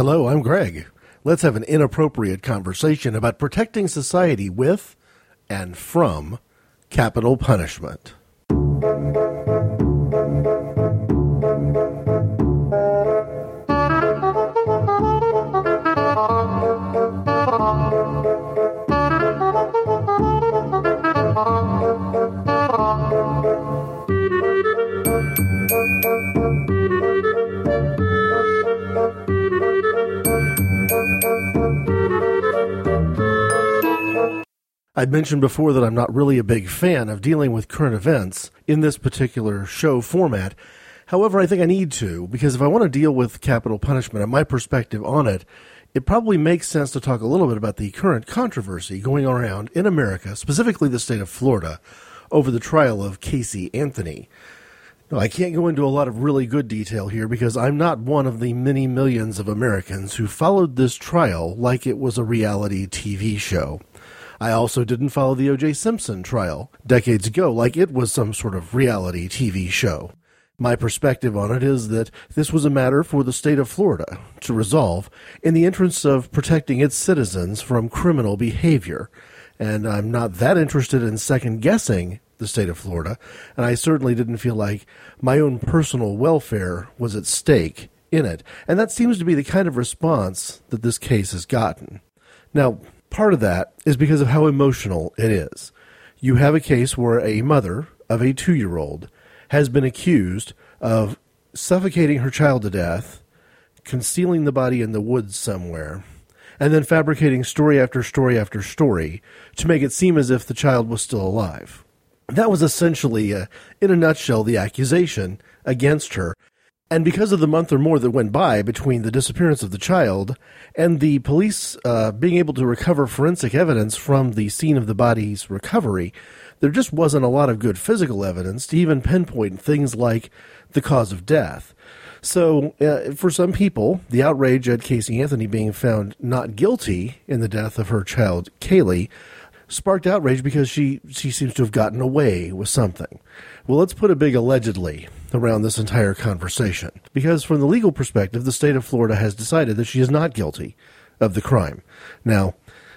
Hello, I'm Greg. Let's have an inappropriate conversation about protecting society with and from capital punishment. I've mentioned before that I'm not really a big fan of dealing with current events in this particular show format. However, I think I need to, because if I want to deal with capital punishment and my perspective on it, it probably makes sense to talk a little bit about the current controversy going around in America, specifically the state of Florida, over the trial of Casey Anthony. Now, I can't go into a lot of really good detail here because I'm not one of the many millions of Americans who followed this trial like it was a reality TV show. I also didn't follow the O.J. Simpson trial decades ago like it was some sort of reality TV show. My perspective on it is that this was a matter for the state of Florida to resolve in the interest of protecting its citizens from criminal behavior. And I'm not that interested in second guessing the state of Florida, and I certainly didn't feel like my own personal welfare was at stake in it. And that seems to be the kind of response that this case has gotten. Now, Part of that is because of how emotional it is. You have a case where a mother of a two year old has been accused of suffocating her child to death, concealing the body in the woods somewhere, and then fabricating story after story after story to make it seem as if the child was still alive. That was essentially, uh, in a nutshell, the accusation against her. And because of the month or more that went by between the disappearance of the child and the police uh, being able to recover forensic evidence from the scene of the body's recovery, there just wasn't a lot of good physical evidence to even pinpoint things like the cause of death. So, uh, for some people, the outrage at Casey Anthony being found not guilty in the death of her child, Caylee, sparked outrage because she, she seems to have gotten away with something. Well, let's put a big allegedly around this entire conversation. Because from the legal perspective, the state of Florida has decided that she is not guilty of the crime. Now,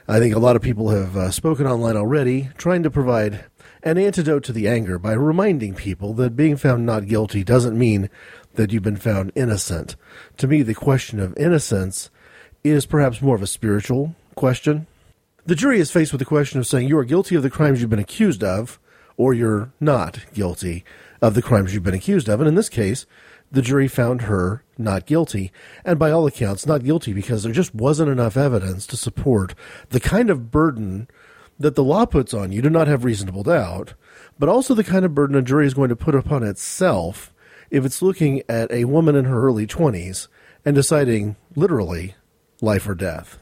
I think a lot of people have uh, spoken online already, trying to provide an antidote to the anger by reminding people that being found not guilty doesn't mean that you've been found innocent. To me, the question of innocence is perhaps more of a spiritual question. The jury is faced with the question of saying you are guilty of the crimes you've been accused of, or you're not guilty of the crimes you've been accused of. And in this case, the jury found her not guilty, and by all accounts, not guilty because there just wasn't enough evidence to support the kind of burden that the law puts on you to not have reasonable doubt, but also the kind of burden a jury is going to put upon itself if it's looking at a woman in her early 20s and deciding literally life or death.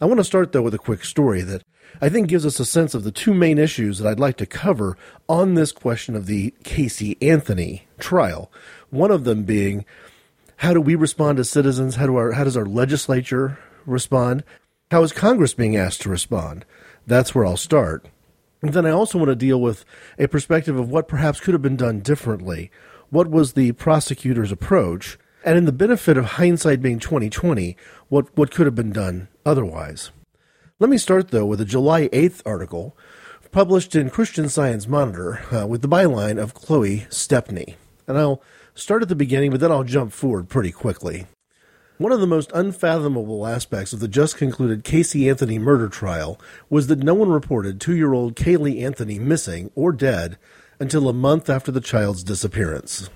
I want to start, though, with a quick story that I think gives us a sense of the two main issues that I'd like to cover on this question of the Casey Anthony trial. One of them being how do we respond as citizens? How do our how does our legislature respond? How is Congress being asked to respond? That's where I'll start. And then I also want to deal with a perspective of what perhaps could have been done differently. What was the prosecutor's approach? And in the benefit of hindsight being 2020, what, what could have been done otherwise? Let me start, though, with a July 8th article published in Christian Science Monitor uh, with the byline of Chloe Stepney. And I'll start at the beginning, but then I'll jump forward pretty quickly. One of the most unfathomable aspects of the just concluded Casey Anthony murder trial was that no one reported two year old Caylee Anthony missing or dead until a month after the child's disappearance.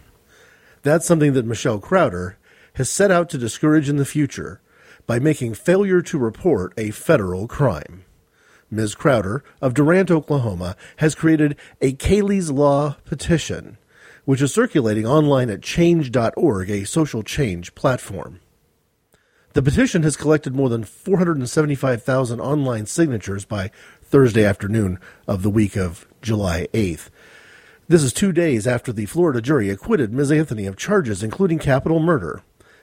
That's something that Michelle Crowder has set out to discourage in the future by making failure to report a federal crime. Ms. Crowder of Durant, Oklahoma, has created a Caylee's Law petition, which is circulating online at change.org, a social change platform. The petition has collected more than 475,000 online signatures by Thursday afternoon of the week of July 8th. This is two days after the Florida jury acquitted Ms. Anthony of charges including capital murder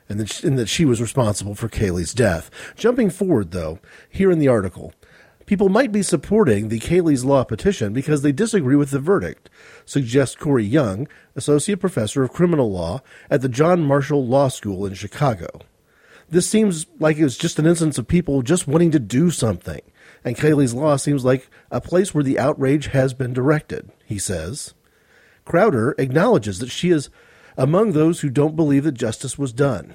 and that, she, and that she was responsible for Caylee's death. Jumping forward, though, here in the article, people might be supporting the Caylee's Law petition because they disagree with the verdict, suggests Corey Yung, Associate Professor of Criminal Law at the John Marshall Law School in Chicago. This seems like it was just an instance of people just wanting to do something. And Caylee's Law seems like a place where the outrage has been directed, he says. Crowder acknowledges that she is among those who don't believe that justice was done.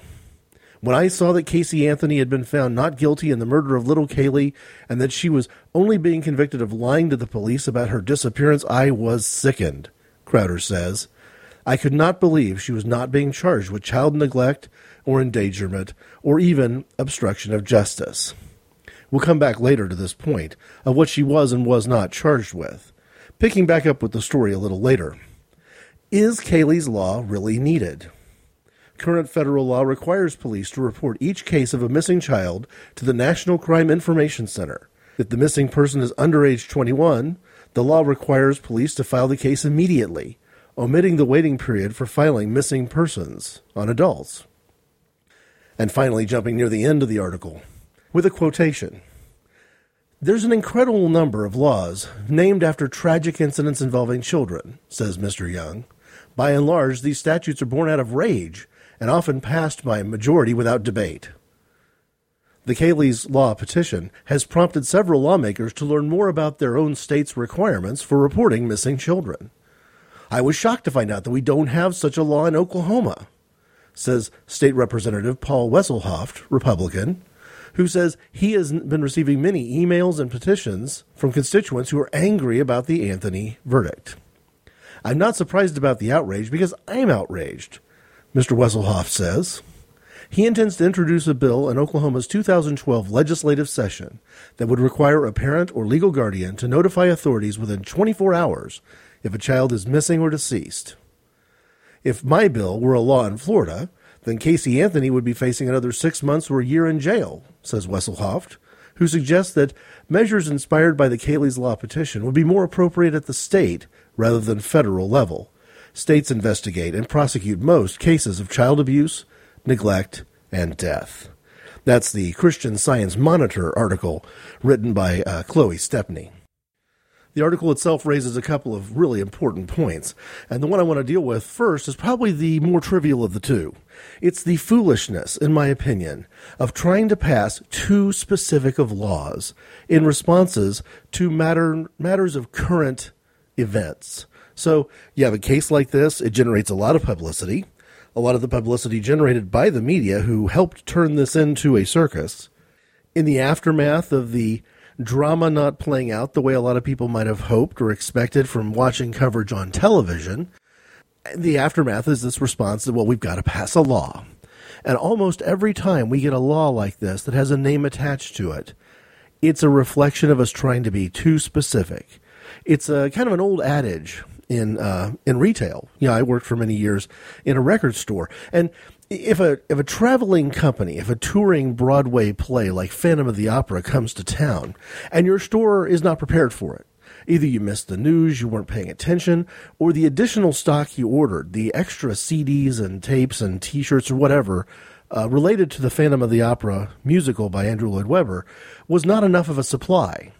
When I saw that Casey Anthony had been found not guilty in the murder of little Caylee and that she was only being convicted of lying to the police about her disappearance, I was sickened, Crowder says. I could not believe she was not being charged with child neglect or endangerment or even obstruction of justice. We'll come back later to this point of what she was and was not charged with. Picking back up with the story a little later. Is Caylee's Law really needed? Current federal law requires police to report each case of a missing child to the National Crime Information Center. If the missing person is under age 21, the law requires police to file the case immediately, omitting the waiting period for filing missing persons on adults. And finally, jumping near the end of the article, with a quotation. There's an incredible number of laws named after tragic incidents involving children, says Mr. Yung. By and large, these statutes are born out of rage and often passed by a majority without debate. The Caylee's Law petition has prompted several lawmakers to learn more about their own state's requirements for reporting missing children. I was shocked to find out that we don't have such a law in Oklahoma, says State Representative Paul Wesselhoft, Republican, who says he has been receiving many emails and petitions from constituents who are angry about the Anthony verdict. I'm not surprised about the outrage because I'm outraged. Mr. Wesselhoft says. He intends to introduce a bill in Oklahoma's 2012 legislative session that would require a parent or legal guardian to notify authorities within 24 hours if a child is missing or deceased. If my bill were a law in Florida, then Casey Anthony would be facing another six months or a year in jail, says Wesselhoft, who suggests that measures inspired by the Caylee's Law petition would be more appropriate at the state rather than federal level states investigate and prosecute most cases of child abuse, neglect, and death. That's the Christian Science Monitor article written by uh, Chloe Stepney. The article itself raises a couple of really important points, and the one I want to deal with first is probably the more trivial of the two. It's the foolishness, in my opinion, of trying to pass too specific of laws in responses to matter, matters of current events. So you have a case like this, it generates a lot of publicity, a lot of the publicity generated by the media who helped turn this into a circus. In the aftermath of the drama not playing out the way a lot of people might have hoped or expected from watching coverage on television, the aftermath is this response that, well, we've got to pass a law. And almost every time we get a law like this that has a name attached to it, it's a reflection of us trying to be too specific. It's a kind of an old adage in uh, in retail. You know, I worked for many years in a record store, and if a if a traveling company, if a touring Broadway play like Phantom of the Opera comes to town, and your store is not prepared for it, either you missed the news, you weren't paying attention, or the additional stock you ordered, the extra CDs and tapes and T-shirts or whatever. Uh, related to the Phantom of the Opera musical by Andrew Lloyd Webber was not enough of a supply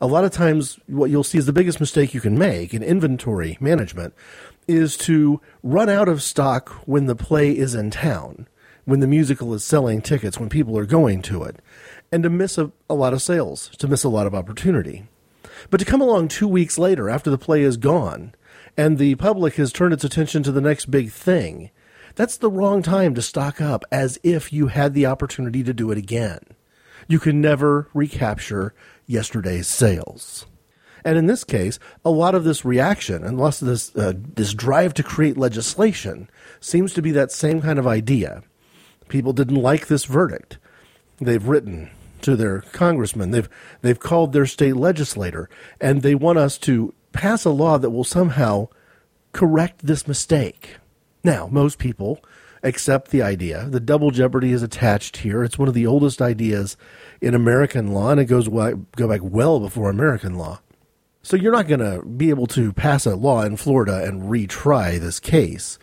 a lot of times what you'll see is the biggest mistake you can make in inventory management is to run out of stock when the play is in town, when the musical is selling tickets, when people are going to it, and to miss a, a lot of sales, to miss a lot of opportunity. But to come along two weeks later after the play is gone and the public has turned its attention to the next big thing, that's the wrong time to stock up as if you had the opportunity to do it again. You can never recapture yesterday's sales. And in this case, a lot of this reaction and lots of this uh, this drive to create legislation seems to be that same kind of idea. People didn't like this verdict. They've written to their congressman. They've they've called their state legislator, and they want us to pass a law that will somehow correct this mistake. Now, most people accept the idea. The double jeopardy is attached here. It's one of the oldest ideas in American law, and it goes go back well before American law. So you're not going to be able to pass a law in Florida and retry this case.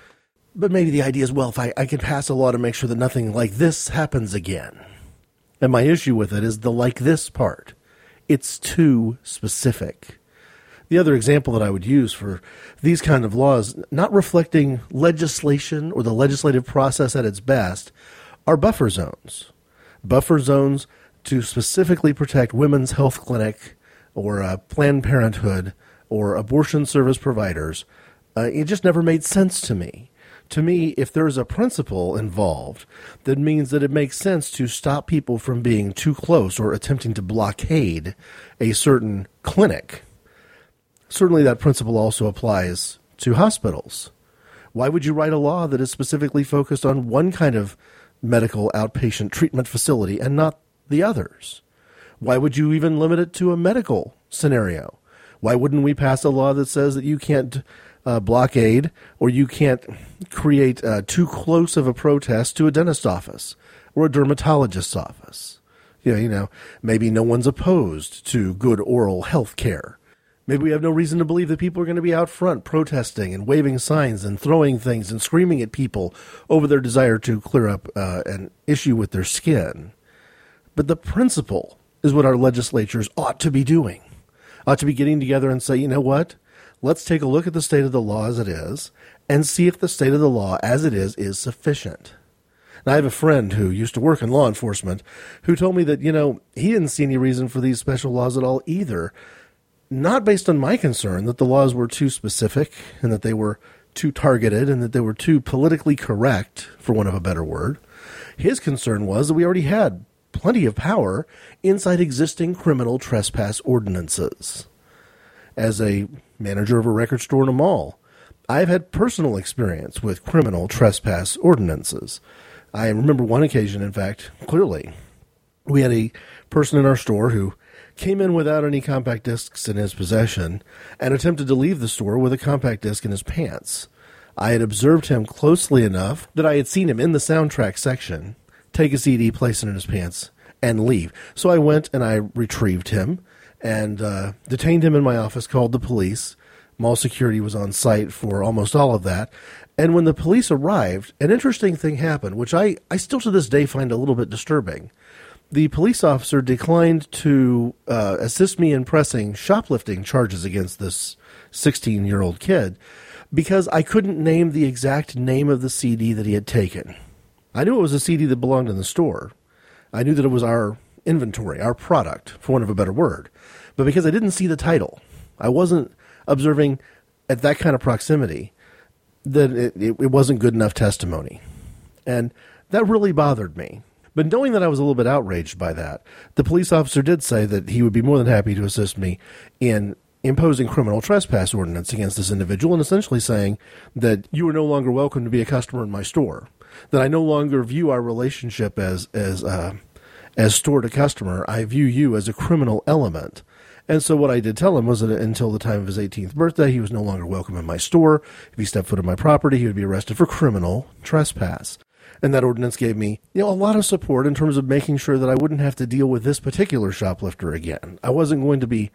But maybe the idea is, well, if I, I can pass a law to make sure that nothing like this happens again. And my issue with it is the like this part. It's too specific. The other example that I would use for these kind of laws, not reflecting legislation or the legislative process at its best, are buffer zones. buffer zones to specifically protect women's health clinic or uh, Planned Parenthood or abortion service providers. Uh, it just never made sense to me. To me, if there's a principle involved, that means that it makes sense to stop people from being too close or attempting to blockade a certain clinic. Certainly, that principle also applies to hospitals. Why would you write a law that is specifically focused on one kind of medical outpatient treatment facility and not the others? Why would you even limit it to a medical scenario? Why wouldn't we pass a law that says that you can't uh, blockade or you can't create uh, too close of a protest to a dentist's office or a dermatologist's office? You know, you know, maybe no one's opposed to good oral health care. Maybe we have no reason to believe that people are going to be out front protesting and waving signs and throwing things and screaming at people over their desire to clear up uh, an issue with their skin. But the principle is what our legislatures ought to be doing. Ought to be getting together and say, you know what? Let's take a look at the state of the law as it is and see if the state of the law as it is is sufficient. Now, I have a friend who used to work in law enforcement who told me that, you know, he didn't see any reason for these special laws at all either. Not based on my concern that the laws were too specific and that they were too targeted and that they were too politically correct, for want of a better word. His concern was that we already had plenty of power inside existing criminal trespass ordinances. As a manager of a record store in a mall, I've had personal experience with criminal trespass ordinances. I remember one occasion, in fact, clearly. We had a person in our store who came in without any compact discs in his possession and attempted to leave the store with a compact disc in his pants. I had observed him closely enough that I had seen him in the soundtrack section take a CD, place it in his pants, and leave. So I went and I retrieved him and uh, detained him in my office, called the police. Mall security was on site for almost all of that. And when the police arrived, an interesting thing happened, which I, I still to this day find a little bit disturbing. The police officer declined to uh, assist me in pressing shoplifting charges against this 16 year old kid because I couldn't name the exact name of the CD that he had taken. I knew it was a CD that belonged in the store. I knew that it was our inventory, our product, for want of a better word. But because I didn't see the title, I wasn't observing at that kind of proximity that it, it, wasn't good enough testimony. And that really bothered me. But knowing that I was a little bit outraged by that, the police officer did say that he would be more than happy to assist me in imposing criminal trespass ordinance against this individual and essentially saying that you are no longer welcome to be a customer in my store that I no longer view our relationship as as uh, as store to customer. I view you as a criminal element. And so what I did tell him was that until the time of his 18th birthday, he was no longer welcome in my store. If he stepped foot in my property, he would be arrested for criminal trespass. And that ordinance gave me, you know, a lot of support in terms of making sure that I wouldn't have to deal with this particular shoplifter again. I wasn't going to be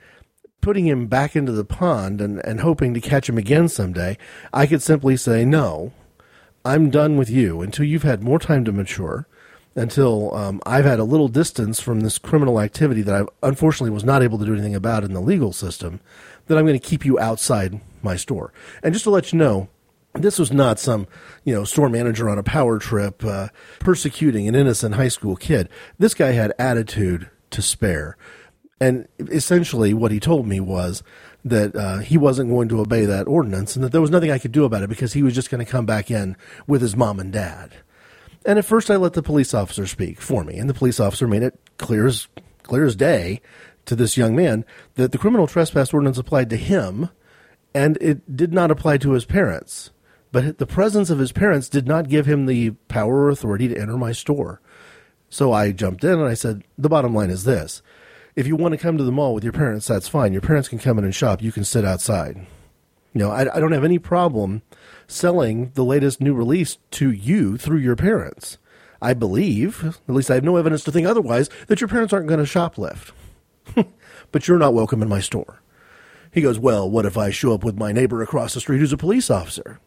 putting him back into the pond and, and hoping to catch him again someday. I could simply say, no, I'm done with you until you've had more time to mature, until um, I've had a little distance from this criminal activity that I unfortunately was not able to do anything about in the legal system, that I'm going to keep you outside my store. And just to let you know, this was not some, you know, store manager on a power trip uh, persecuting an innocent high school kid. This guy had attitude to spare. And essentially, what he told me was that uh, he wasn't going to obey that ordinance and that there was nothing I could do about it because he was just going to come back in with his mom and dad. And at first, I let the police officer speak for me, and the police officer made it clear as clear as day to this young man that the criminal trespass ordinance applied to him, and it did not apply to his parents. But the presence of his parents did not give him the power or authority to enter my store. So I jumped in and I said, The bottom line is this if you want to come to the mall with your parents, that's fine. Your parents can come in and shop. You can sit outside. You know, I, I don't have any problem selling the latest new release to you through your parents. I believe, at least I have no evidence to think otherwise, that your parents aren't going to shoplift. but you're not welcome in my store. He goes, Well, what if I show up with my neighbor across the street who's a police officer?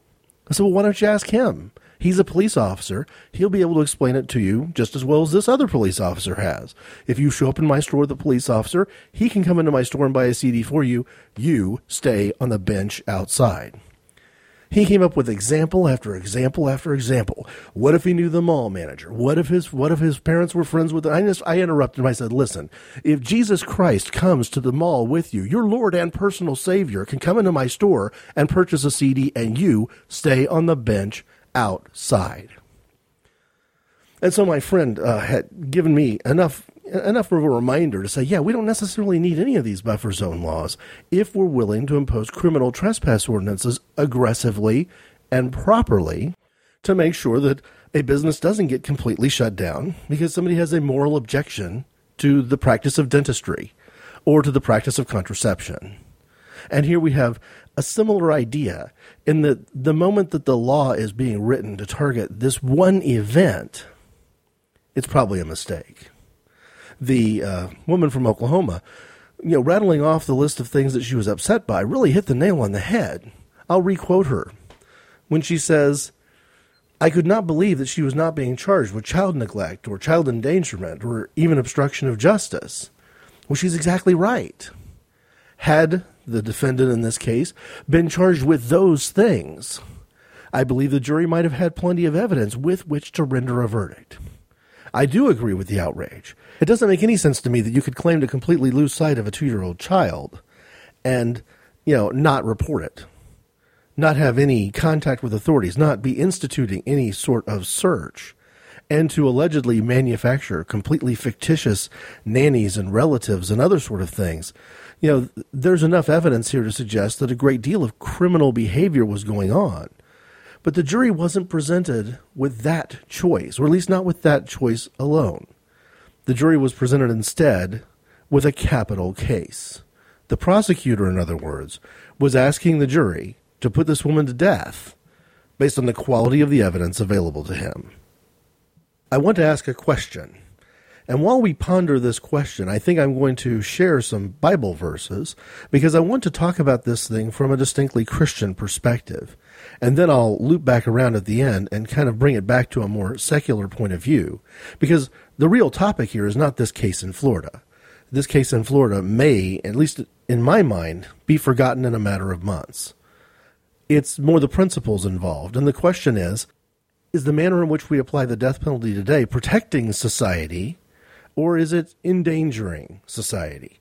I said, Well, why don't you ask him? He's a police officer. He'll be able to explain it to you just as well as this other police officer has. If you show up in my store with a police officer, he can come into my store and buy a CD for you. You stay on the bench outside. He came up with example after example after example. What if he knew the mall manager? What if his what if his parents were friends with? I just I interrupted him. I said, "Listen, if Jesus Christ comes to the mall with you, your Lord and personal Savior can come into my store and purchase a CD, and you stay on the bench outside." And so my friend uh, had given me enough enough of a reminder to say, yeah, we don't necessarily need any of these buffer zone laws if we're willing to impose criminal trespass ordinances aggressively and properly to make sure that a business doesn't get completely shut down because somebody has a moral objection to the practice of dentistry or to the practice of contraception. And here we have a similar idea in that the moment that the law is being written to target this one event, it's probably a mistake the uh, woman from Oklahoma, you know, rattling off the list of things that she was upset by, really hit the nail on the head. I'll requote her when she says, I could not believe that she was not being charged with child neglect or child endangerment or even obstruction of justice. Well, she's exactly right. Had the defendant in this case been charged with those things, I believe the jury might have had plenty of evidence with which to render a verdict. I do agree with the outrage. It doesn't make any sense to me that you could claim to completely lose sight of a two year old child and, you know, not report it, not have any contact with authorities, not be instituting any sort of search, and to allegedly manufacture completely fictitious nannies and relatives and other sort of things. You know, there's enough evidence here to suggest that a great deal of criminal behavior was going on. But the jury wasn't presented with that choice, or at least not with that choice alone. The jury was presented instead with a capital case. The prosecutor, in other words, was asking the jury to put this woman to death based on the quality of the evidence available to him. I want to ask a question. And while we ponder this question, I think I'm going to share some Bible verses because I want to talk about this thing from a distinctly Christian perspective. And then I'll loop back around at the end and kind of bring it back to a more secular point of view. Because the real topic here is not this case in Florida. This case in Florida may, at least in my mind, be forgotten in a matter of months. It's more the principles involved. And the question is is the manner in which we apply the death penalty today protecting society or is it endangering society?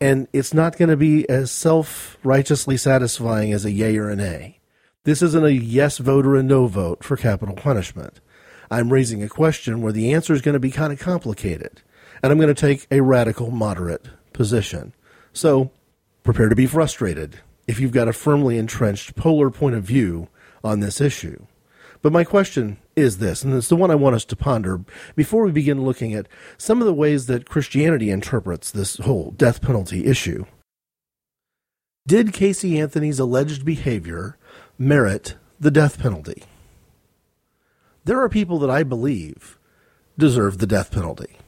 And it's not going to be as self righteously satisfying as a yay or a nay. This isn't a yes vote or a no vote for capital punishment. I'm raising a question where the answer is going to be kind of complicated, and I'm going to take a radical moderate position. So prepare to be frustrated if you've got a firmly entrenched polar point of view on this issue. But my question is this, and it's the one I want us to ponder before we begin looking at some of the ways that Christianity interprets this whole death penalty issue. Did Casey Anthony's alleged behavior merit the death penalty. There are people that I believe deserve the death penalty.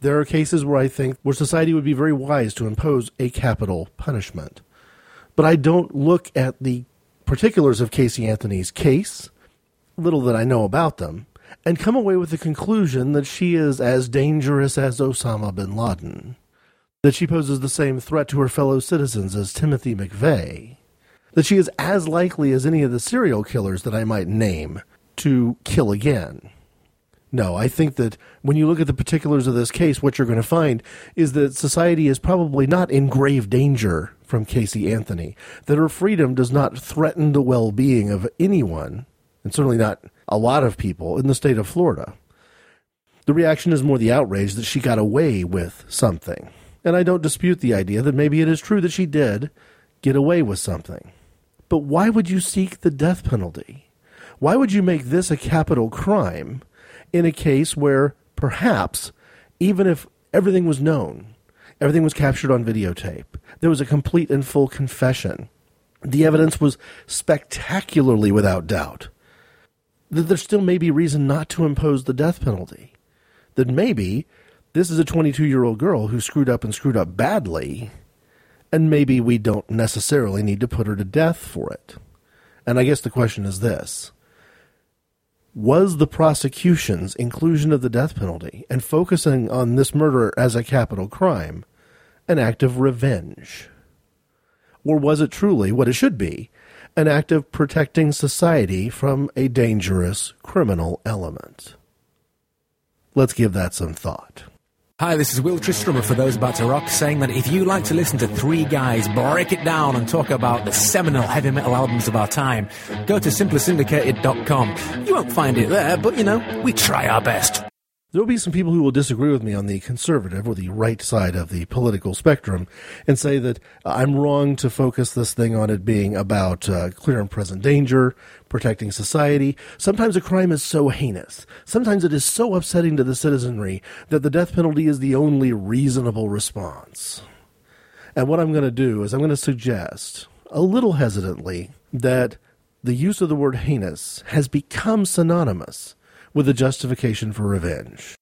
There are cases where I think where society would be very wise to impose a capital punishment. But I don't look at the particulars of Casey Anthony's case, little that I know about them, and come away with the conclusion that she is as dangerous as Osama bin Laden, that she poses the same threat to her fellow citizens as Timothy McVeigh, that she is as likely as any of the serial killers that I might name to kill again. No, I think that when you look at the particulars of this case, what you're going to find is that society is probably not in grave danger from Casey Anthony, that her freedom does not threaten the well being of anyone, and certainly not a lot of people in the state of Florida. The reaction is more the outrage that she got away with something. And I don't dispute the idea that maybe it is true that she did get away with something. But why would you seek the death penalty? Why would you make this a capital crime in a case where perhaps, even if everything was known, everything was captured on videotape, there was a complete and full confession, the evidence was spectacularly without doubt, that there still may be reason not to impose the death penalty? That maybe this is a 22 year old girl who screwed up and screwed up badly and maybe we don't necessarily need to put her to death for it. And I guess the question is this Was the prosecution's inclusion of the death penalty and focusing on this murder as a capital crime an act of revenge? Or was it truly what it should be an act of protecting society from a dangerous criminal element. Let's give that some thought. Hi, this is Will Tristrummer for those about to rock, saying that if you like to listen to three guys break it down and talk about the seminal heavy metal albums of our time, go to simplysyndicated.com. You won't find it there, but you know, we try our best. There will be some people who will disagree with me on the conservative or the right side of the political spectrum and say that I'm wrong to focus this thing on it being about uh, clear and present danger, protecting society. Sometimes a crime is so heinous, sometimes it is so upsetting to the citizenry that the death penalty is the only reasonable response. And what I'm going to do is I'm going to suggest, a little hesitantly, that the use of the word heinous has become synonymous with a justification for revenge.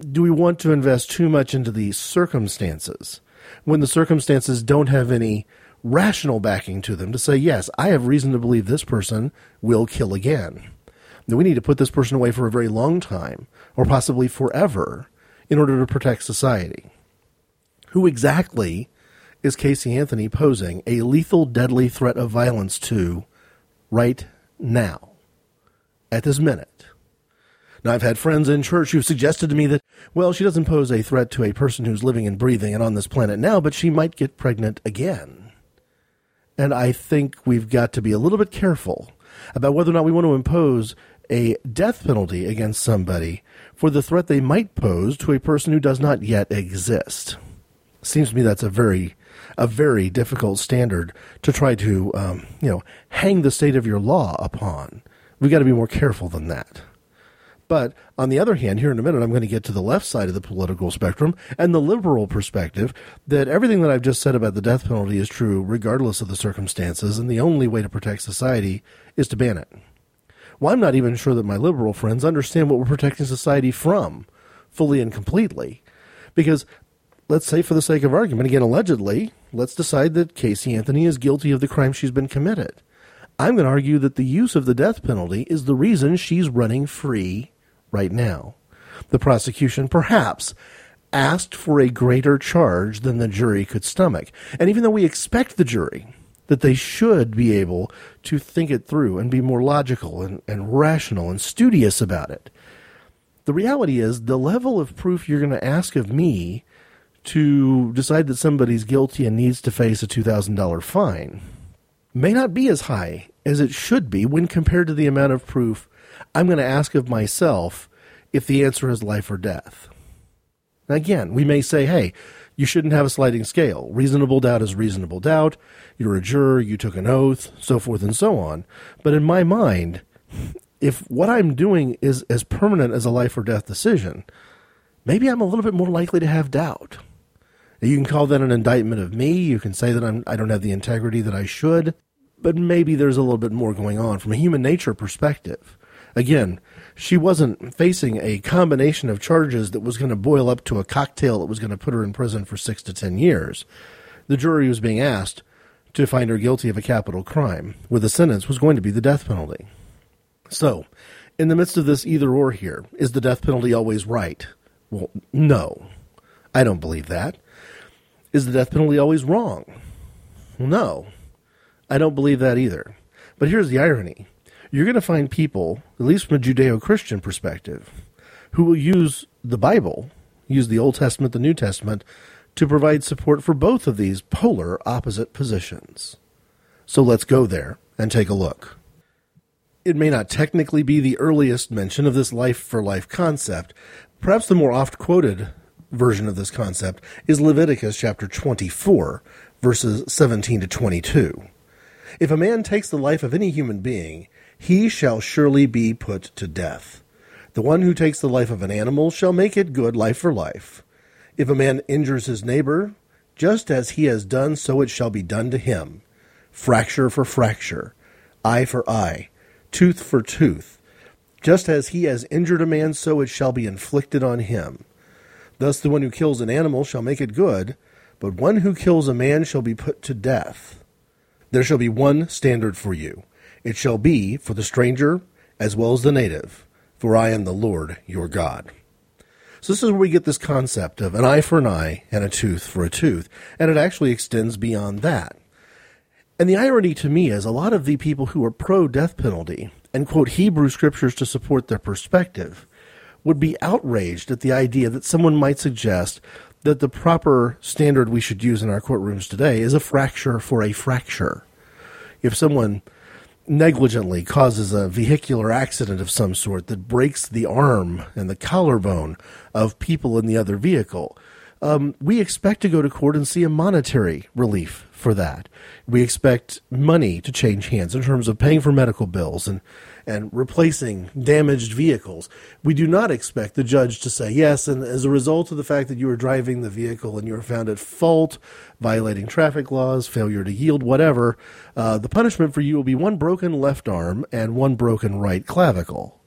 Do we want to invest too much into the circumstances when the circumstances don't have any rational backing to them to say, yes, I have reason to believe this person will kill again? That we need to put this person away for a very long time, or possibly forever, in order to protect society. Who exactly is Casey Anthony posing a lethal, deadly threat of violence to right now, at this minute? Now, I've had friends in church who've suggested to me that, well, she doesn't pose a threat to a person who's living and breathing and on this planet now, but she might get pregnant again. And I think we've got to be a little bit careful about whether or not we want to impose a death penalty against somebody for the threat they might pose to a person who does not yet exist. Seems to me that's a very a very difficult standard to try to um, you know hang the state of your law upon. We've got to be more careful than that. But on the other hand, here in a minute, I'm going to get to the left side of the political spectrum and the liberal perspective that everything that I've just said about the death penalty is true regardless of the circumstances, and the only way to protect society is to ban it. Well, I'm not even sure that my liberal friends understand what we're protecting society from fully and completely. Because let's say, for the sake of argument, again, allegedly, let's decide that Casey Anthony is guilty of the crime she's been committed. I'm going to argue that the use of the death penalty is the reason she's running free right now. The prosecution perhaps asked for a greater charge than the jury could stomach. And even though we expect the jury that they should be able to think it through and be more logical and, and rational and studious about it, the reality is the level of proof you're going to ask of me to decide that somebody's guilty and needs to face a $2,000 fine may not be as high as it should be when compared to the amount of proof I'm going to ask of myself if the answer is life or death. Again, we may say, hey, you shouldn't have a sliding scale. Reasonable doubt is reasonable doubt. You're a juror, you took an oath, so forth and so on. But in my mind, if what I'm doing is as permanent as a life or death decision, maybe I'm a little bit more likely to have doubt. You can call that an indictment of me. You can say that I'm, I don't have the integrity that I should. But maybe there's a little bit more going on from a human nature perspective. Again, she wasn't facing a combination of charges that was going to boil up to a cocktail that was going to put her in prison for six to ten years. The jury was being asked to find her guilty of a capital crime, where the sentence was going to be the death penalty. So, in the midst of this either or here, is the death penalty always right? Well, no. I don't believe that. Is the death penalty always wrong? Well, no. I don't believe that either. But here's the irony you're going to find people, at least from a Judeo Christian perspective, who will use the Bible, use the Old Testament, the New Testament, to provide support for both of these polar opposite positions. So let's go there and take a look. It may not technically be the earliest mention of this life for life concept. Perhaps the more oft quoted version of this concept is Leviticus chapter 24, verses 17 to 22. If a man takes the life of any human being, he shall surely be put to death. The one who takes the life of an animal shall make it good life for life. If a man injures his neighbor, just as he has done, so it shall be done to him. Fracture for fracture, eye for eye, tooth for tooth. Just as he has injured a man, so it shall be inflicted on him. Thus the one who kills an animal shall make it good, but one who kills a man shall be put to death. There shall be one standard for you it shall be for the stranger as well as the native, for I am the Lord your God. So this is where we get this concept of an eye for an eye and a tooth for a tooth, and it actually extends beyond that. And the irony to me is a lot of the people who are pro death penalty and quote Hebrew scriptures to support their perspective would be outraged at the idea that someone might suggest that the proper standard we should use in our courtrooms today is a fracture for a fracture. If someone negligently causes a vehicular accident of some sort that breaks the arm and the collarbone of people in the other vehicle, um, we expect to go to court and see a monetary relief for that. We expect money to change hands in terms of paying for medical bills and and replacing damaged vehicles. We do not expect the judge to say, yes, and as a result of the fact that you were driving the vehicle and you were found at fault, violating traffic laws, failure to yield, whatever, uh, the punishment for you will be one broken left arm and one broken right clavicle.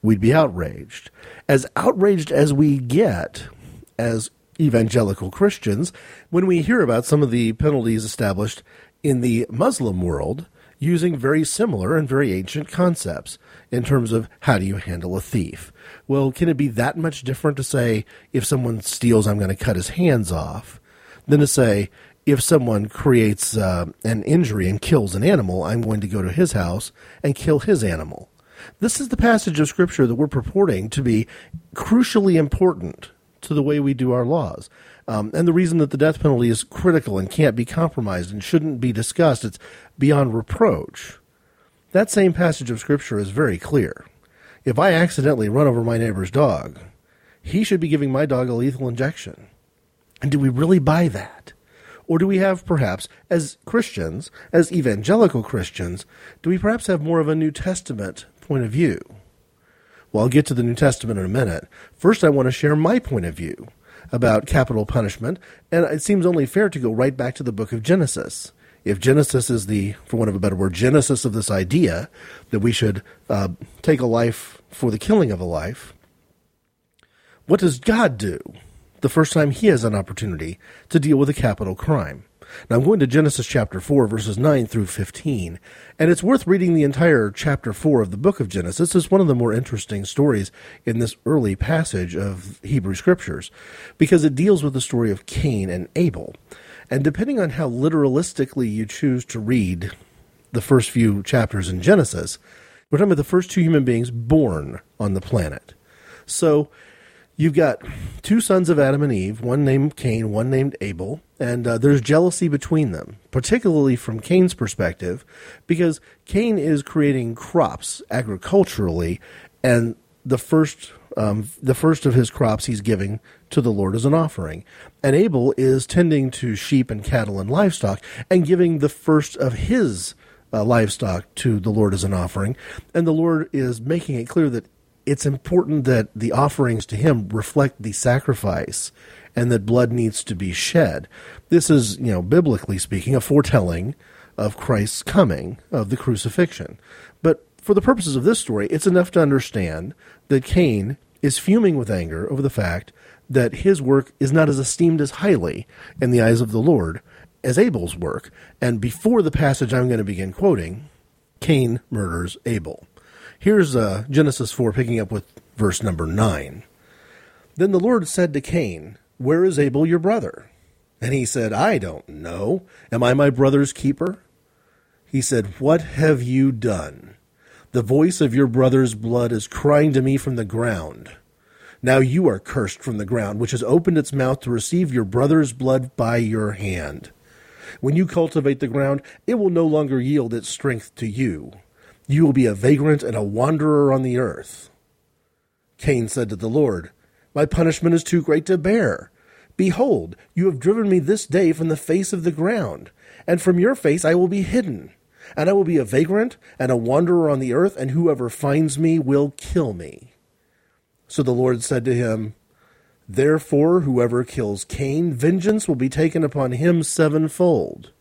We'd be outraged. As outraged as we get as evangelical Christians when we hear about some of the penalties established in the Muslim world using very similar and very ancient concepts in terms of how do you handle a thief. Well, can it be that much different to say if someone steals, I'm going to cut his hands off, than to say if someone creates uh, an injury and kills an animal, I'm going to go to his house and kill his animal. This is the passage of Scripture that we're purporting to be crucially important to the way we do our laws. Um, and the reason that the death penalty is critical and can't be compromised and shouldn't be discussed, it's beyond reproach. That same passage of Scripture is very clear. If I accidentally run over my neighbor's dog, he should be giving my dog a lethal injection. And do we really buy that? Or do we have perhaps, as Christians, as evangelical Christians, do we perhaps have more of a New Testament point of view? Well, I'll get to the New Testament in a minute. First, I want to share my point of view about capital punishment, and it seems only fair to go right back to the book of Genesis. If Genesis is the, for want of a better word, genesis of this idea that we should uh, take a life for the killing of a life, what does God do the first time he has an opportunity to deal with a capital crime? Now I'm going to Genesis chapter 4, verses 9 through 15, and it's worth reading the entire chapter 4 of the book of Genesis. It's one of the more interesting stories in this early passage of Hebrew scriptures because it deals with the story of Cain and Abel. And depending on how literalistically you choose to read the first few chapters in Genesis, we're talking about the first two human beings born on the planet. So you've got two sons of Adam and Eve, one named Cain, one named Abel, and uh, there's jealousy between them, particularly from Cain's perspective, because Cain is creating crops agriculturally, and the first um, the first of his crops he's giving to the Lord as an offering. And Abel is tending to sheep and cattle and livestock and giving the first of his uh, livestock to the Lord as an offering. And the Lord is making it clear that it's important that the offerings to him reflect the sacrifice and that blood needs to be shed. This is, you know, biblically speaking, a foretelling of Christ's coming, of the crucifixion. But for the purposes of this story, it's enough to understand that Cain is fuming with anger over the fact that his work is not as esteemed as highly in the eyes of the Lord as Abel's work. And before the passage I'm going to begin quoting, Cain murders Abel. Here's uh, Genesis 4, picking up with verse number 9. Then the Lord said to Cain, Where is Abel your brother? And he said, I don't know. Am I my brother's keeper? He said, What have you done? The voice of your brother's blood is crying to me from the ground. Now you are cursed from the ground, which has opened its mouth to receive your brother's blood by your hand. When you cultivate the ground, it will no longer yield its strength to you. You will be a vagrant and a wanderer on the earth. Cain said to the Lord, My punishment is too great to bear. Behold, you have driven me this day from the face of the ground, and from your face I will be hidden. And I will be a vagrant and a wanderer on the earth, and whoever finds me will kill me. So the Lord said to him, Therefore, whoever kills Cain, vengeance will be taken upon him sevenfold.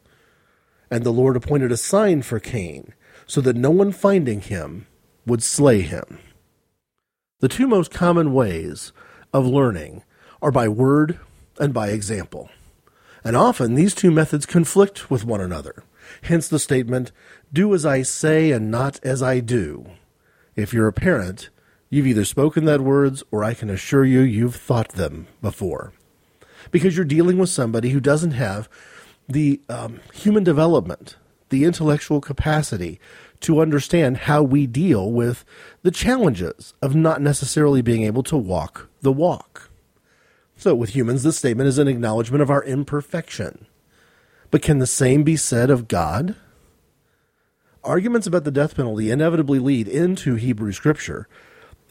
And the Lord appointed a sign for Cain so that no one finding him would slay him. The two most common ways of learning are by word and by example. And often these two methods conflict with one another. Hence the statement, do as I say and not as I do. If you're a parent, you've either spoken that words or I can assure you you've thought them before. Because you're dealing with somebody who doesn't have the um, human development the intellectual capacity to understand how we deal with the challenges of not necessarily being able to walk the walk. So, with humans, this statement is an acknowledgement of our imperfection. But can the same be said of God? Arguments about the death penalty inevitably lead into Hebrew scripture.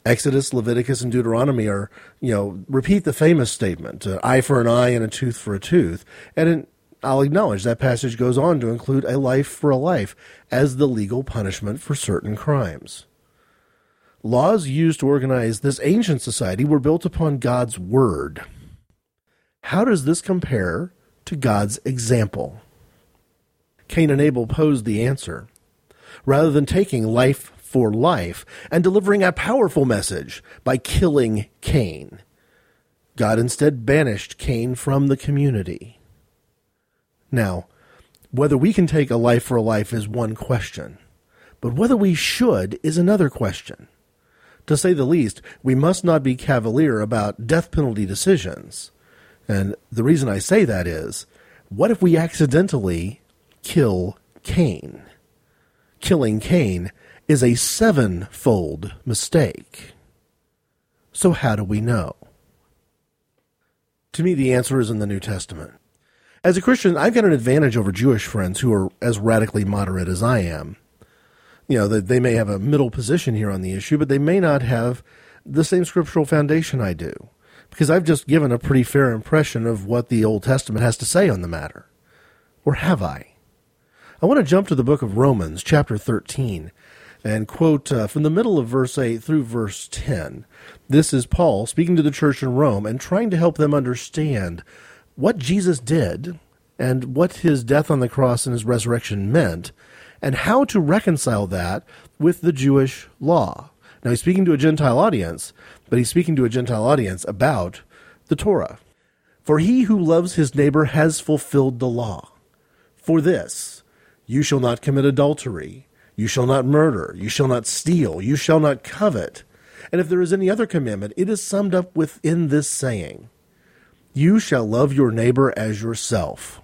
Exodus, Leviticus, and Deuteronomy are, you know, repeat the famous statement, uh, eye for an eye and a tooth for a tooth. And in, I'll acknowledge that passage goes on to include a life for a life as the legal punishment for certain crimes. Laws used to organize this ancient society were built upon God's word. How does this compare to God's example? Cain and Abel posed the answer. Rather than taking life for life and delivering a powerful message by killing Cain, God instead banished Cain from the community. Now, whether we can take a life for a life is one question, but whether we should is another question. To say the least, we must not be cavalier about death penalty decisions. And the reason I say that is, what if we accidentally kill Cain? Killing Cain is a sevenfold mistake. So how do we know? To me, the answer is in the New Testament. As a Christian, I've got an advantage over Jewish friends who are as radically moderate as I am. You know, that they may have a middle position here on the issue, but they may not have the same scriptural foundation I do because I've just given a pretty fair impression of what the Old Testament has to say on the matter. Or have I? I want to jump to the book of Romans, chapter 13, and quote uh, from the middle of verse 8 through verse 10. This is Paul speaking to the church in Rome and trying to help them understand what Jesus did and what his death on the cross and his resurrection meant, and how to reconcile that with the Jewish law. Now, he's speaking to a Gentile audience, but he's speaking to a Gentile audience about the Torah. For he who loves his neighbor has fulfilled the law. For this, you shall not commit adultery, you shall not murder, you shall not steal, you shall not covet. And if there is any other commandment, it is summed up within this saying You shall love your neighbor as yourself.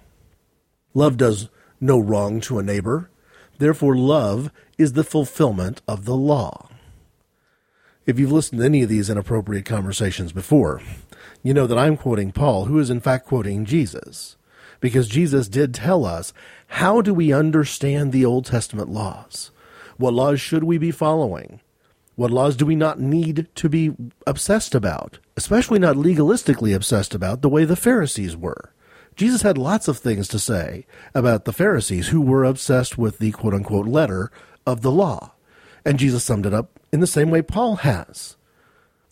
Love does no wrong to a neighbor. Therefore, love is the fulfillment of the law. If you've listened to any of these inappropriate conversations before, you know that I'm quoting Paul, who is in fact quoting Jesus. Because Jesus did tell us how do we understand the Old Testament laws? What laws should we be following? What laws do we not need to be obsessed about? Especially not legalistically obsessed about the way the Pharisees were. Jesus had lots of things to say about the Pharisees who were obsessed with the quote unquote letter of the law. And Jesus summed it up in the same way Paul has.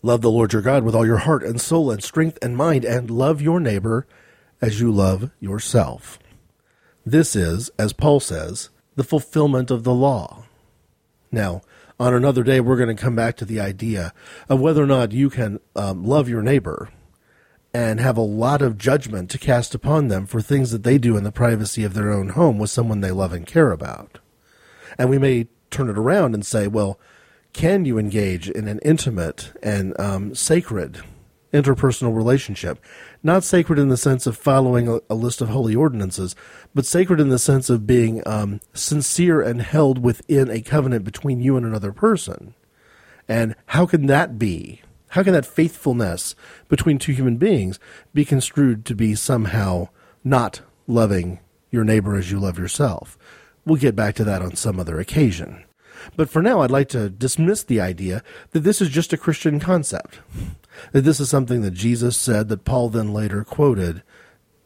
Love the Lord your God with all your heart and soul and strength and mind, and love your neighbor as you love yourself. This is, as Paul says, the fulfillment of the law. Now, on another day, we're going to come back to the idea of whether or not you can um, love your neighbor and have a lot of judgment to cast upon them for things that they do in the privacy of their own home with someone they love and care about. And we may turn it around and say, well, can you engage in an intimate and um, sacred interpersonal relationship? Not sacred in the sense of following a, a, list of holy ordinances, but sacred in the sense of being um, sincere and held within a covenant between you and another person. And how can that be? How can that faithfulness between two human beings be construed to be somehow not loving your neighbor as you love yourself? We'll get back to that on some other occasion. But for now, I'd like to dismiss the idea that this is just a Christian concept, this is something that Jesus said that Paul then later quoted.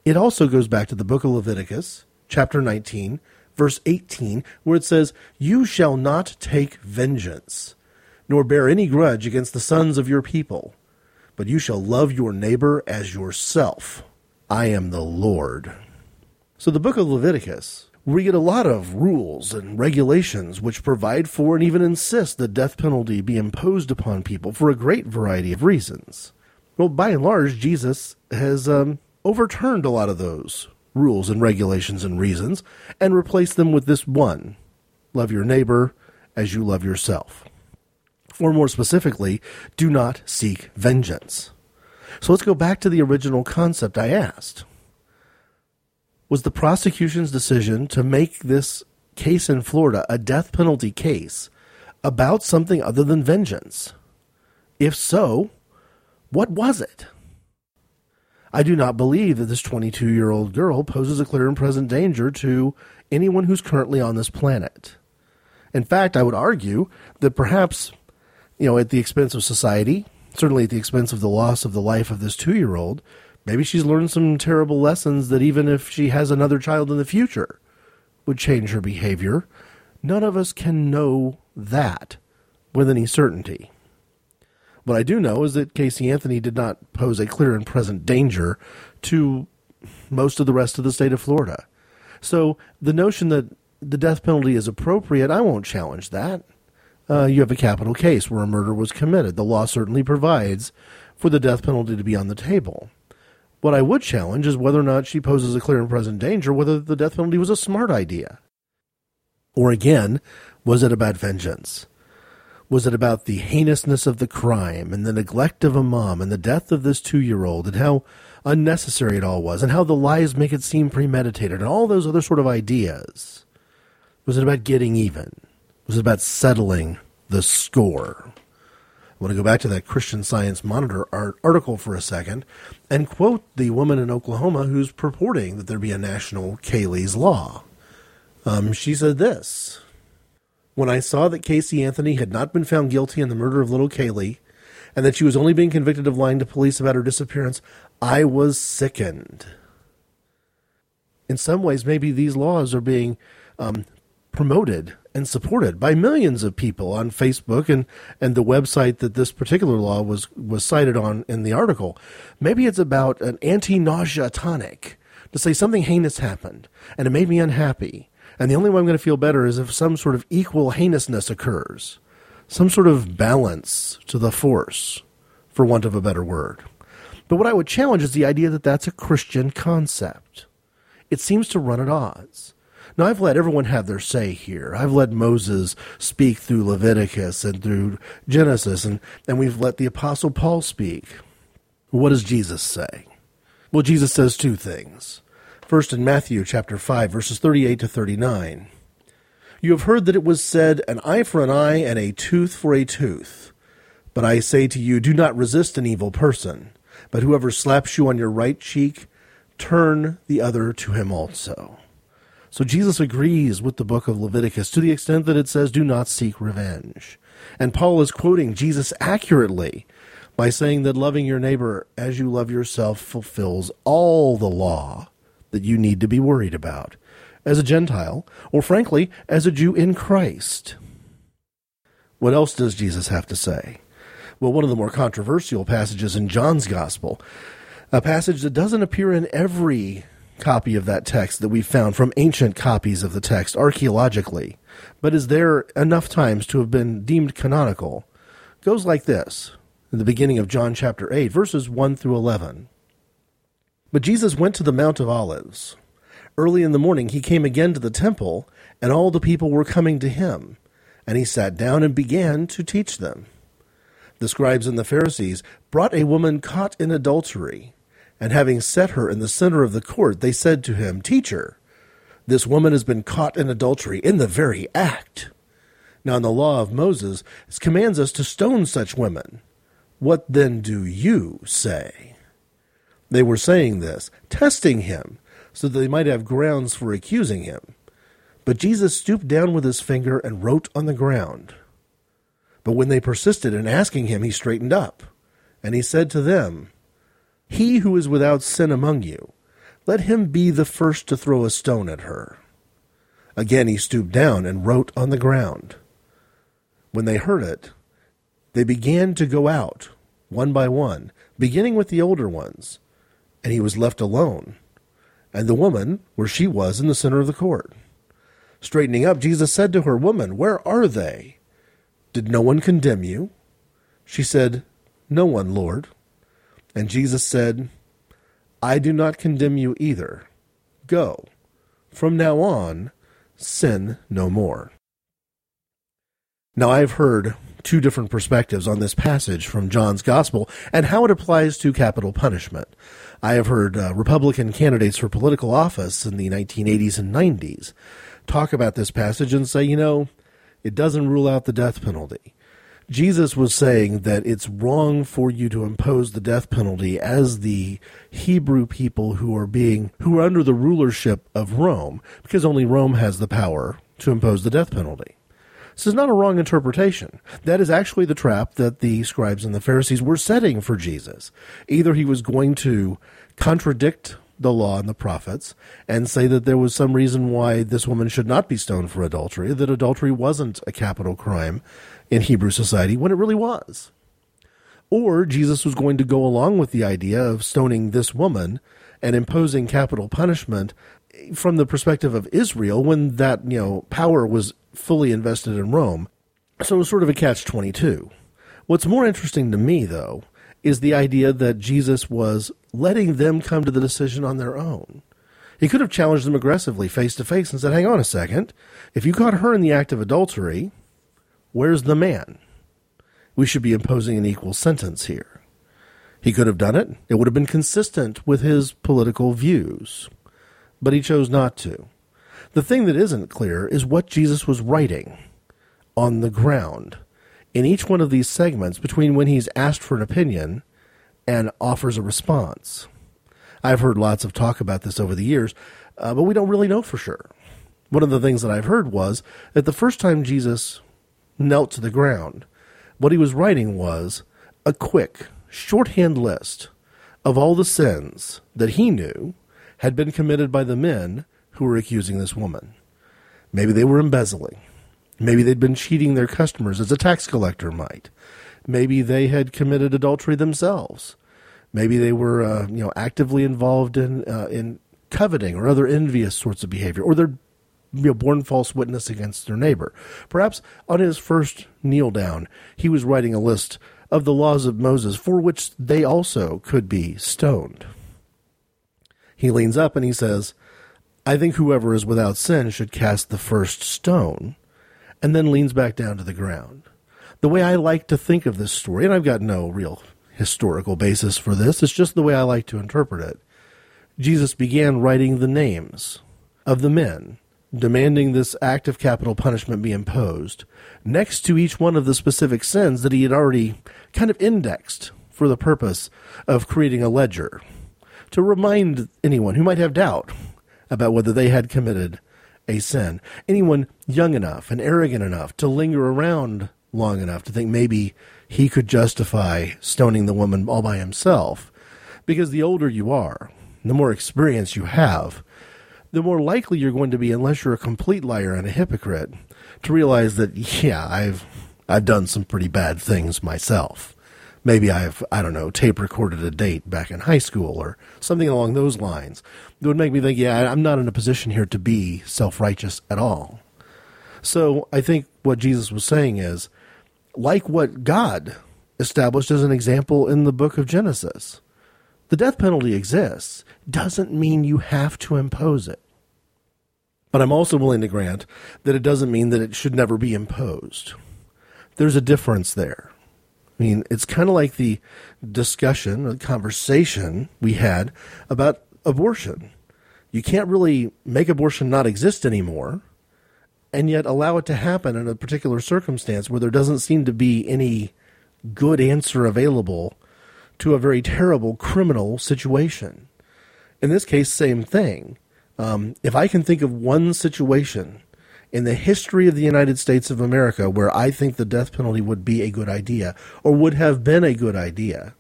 It also goes back to the book of Leviticus, chapter 19, verse 18, where it says, You shall not take vengeance, nor bear any grudge against the sons of your people, but you shall love your neighbor as yourself. I am the Lord. So the book of Leviticus we get a lot of rules and regulations which provide for and even insist the death penalty be imposed upon people for a great variety of reasons. Well, by and large, Jesus has um, overturned a lot of those rules and regulations and reasons and replaced them with this one love your neighbor as you love yourself. Or more specifically, do not seek vengeance. So let's go back to the original concept I asked was the prosecution's decision to make this case in Florida a death penalty case about something other than vengeance? If so, what was it? I do not believe that this 22 year old girl poses a clear and present danger to anyone who's currently on this planet. In fact, I would argue that perhaps, you know, at the expense of society, certainly at the expense of the loss of the life of this two year old, maybe she's learned some terrible lessons that even if she has another child in the future would change her behavior. None of us can know that with any certainty. What I do know is that Casey Anthony did not pose a clear and present danger to most of the rest of the state of Florida. So the notion that the death penalty is appropriate, I won't challenge that. Uh, you have a capital case where a murder was committed. The law certainly provides for the death penalty to be on the table. What I would challenge is whether or not she poses a clear and present danger, whether the death penalty was a smart idea. Or again, was it about vengeance? Was it about the heinousness of the crime and the neglect of a mom and the death of this two year old and how unnecessary it all was and how the lies make it seem premeditated and all those other sort of ideas? Was it about getting even? Was it about settling the score? I want to go back to that Christian Science Monitor article for a second and quote the woman in Oklahoma who's purporting that there be a national Caylee's Law. Um, she said this when I saw that Casey Anthony had not been found guilty in the murder of little Caylee and that she was only being convicted of lying to police about her disappearance, I was sickened. In some ways, maybe these laws are being um, promoted and supported by millions of people on Facebook and, and the website that this particular law was, was cited on in the article. Maybe it's about an anti nausea tonic to say something heinous happened and it made me unhappy and the only way I'm going to feel better is if some sort of equal heinousness occurs, some sort of balance to the force, for want of a better word. But what I would challenge is the idea that that's a Christian concept. It seems to run at odds. Now, I've let everyone have their say here. I've let Moses speak through Leviticus and through Genesis, and, and we've let the Apostle Paul speak. What does Jesus say? Well, Jesus says two things. First in Matthew chapter 5 verses 38 to 39. You have heard that it was said, an eye for an eye and a tooth for a tooth. But I say to you, do not resist an evil person, but whoever slaps you on your right cheek, turn the other to him also. So Jesus agrees with the book of Leviticus to the extent that it says, do not seek revenge. And Paul is quoting Jesus accurately by saying that loving your neighbor as you love yourself fulfills all the law that you need to be worried about as a Gentile, or frankly, as a Jew in Christ. What else does Jesus have to say? Well, one of the more controversial passages in John's Gospel, a passage that doesn't appear in every copy of that text that we've found from ancient copies of the text archaeologically, but is there enough times to have been deemed canonical, goes like this in the beginning of John chapter 8, verses 1 through 11. But Jesus went to the Mount of Olives. Early in the morning he came again to the temple, and all the people were coming to him. And he sat down and began to teach them. The scribes and the Pharisees brought a woman caught in adultery, and having set her in the center of the court, they said to him, Teacher, this woman has been caught in adultery in the very act. Now, in the law of Moses, it commands us to stone such women. What then do you say? They were saying this, testing him, so that they might have grounds for accusing him. But Jesus stooped down with his finger and wrote on the ground. But when they persisted in asking him, he straightened up, and he said to them, He who is without sin among you, let him be the first to throw a stone at her. Again he stooped down and wrote on the ground. When they heard it, they began to go out, one by one, beginning with the older ones and he was left alone, and the woman where she was in the center of the court. Straightening up, Jesus said to her, Woman, where are they? Did no one condemn you? She said, No one, Lord. And Jesus said, I do not condemn you either. Go. From now on, sin no more. Now I've heard two different perspectives on this passage from John's Gospel and how it applies to capital punishment. I have heard uh, Republican candidates for political office in the 1980s and 90s talk about this passage and say, you know, it doesn't rule out the death penalty. Jesus was saying that it's wrong for you to impose the death penalty as the Hebrew people who are being who are under the rulership of Rome because only Rome has the power to impose the death penalty. This is not a wrong interpretation. That is actually the trap that the scribes and the Pharisees were setting for Jesus. Either he was going to contradict the law and the prophets and say that there was some reason why this woman should not be stoned for adultery, that adultery wasn't a capital crime in Hebrew society when it really was. Or Jesus was going to go along with the idea of stoning this woman and imposing capital punishment from the perspective of Israel when that, you know, power was fully invested in Rome. So it was sort of a catch 22. What's more interesting to me, though, is the idea that Jesus was letting them come to the decision on their own. He could have challenged them aggressively face to face and said, Hang on a second. If you caught her in the act of adultery, where's the man? We should be imposing an equal sentence here. He could have done it. It would have been consistent with his political views. But he chose not to. The thing that isn't clear is what Jesus was writing on the ground in each one of these segments between when he's asked for an opinion and offers a response. I've heard lots of talk about this over the years, uh, but we don't really know for sure. One of the things that I've heard was that the first time Jesus knelt to the ground, what he was writing was a quick, shorthand list of all the sins that he knew had been committed by the men who were accusing this woman. Maybe they were embezzling. Maybe they'd been cheating their customers as a tax collector might. Maybe they had committed adultery themselves. Maybe they were, uh, you know, actively involved in uh, in coveting or other envious sorts of behavior, or they're you know, born false witness against their neighbor. Perhaps on his first kneel down, he was writing a list of the laws of Moses for which they also could be stoned. He leans up and he says, I think whoever is without sin should cast the first stone, and then leans back down to the ground the way I like to think of this story, and I've got no real historical basis for this, it's just the way I like to interpret it. Jesus began writing the names of the men demanding this act of capital punishment be imposed next to each one of the specific sins that he had already kind of indexed for the purpose of creating a ledger to remind anyone who might have doubt about whether they had committed a sin. Anyone young enough and arrogant enough to linger around long enough to think maybe he could justify stoning the woman all by himself. Because the older you are, the more experience you have, the more likely you're going to be, unless you're a complete liar and a hypocrite, to realize that, yeah, I've, I've done some pretty bad things myself. Maybe I've, I don't know, tape recorded a date back in high school or something along those lines. It would make me think, yeah, I'm not in a position here to be self righteous at all. So I think what Jesus was saying is, like what God established as an example in the book of Genesis. The death penalty exists, doesn't mean you have to impose it. But I'm also willing to grant that it doesn't mean that it should never be imposed. There's a difference there. I mean, it's kind of like the discussion, the conversation we had about abortion. You can't really make abortion not exist anymore and yet allow it to happen in a particular circumstance where there doesn't seem to be any good answer available to a very terrible criminal situation. In this case, same thing. Um, if I can think of one situation in the history of the United States of America where I think the death penalty would be a good idea or would have been a good idea,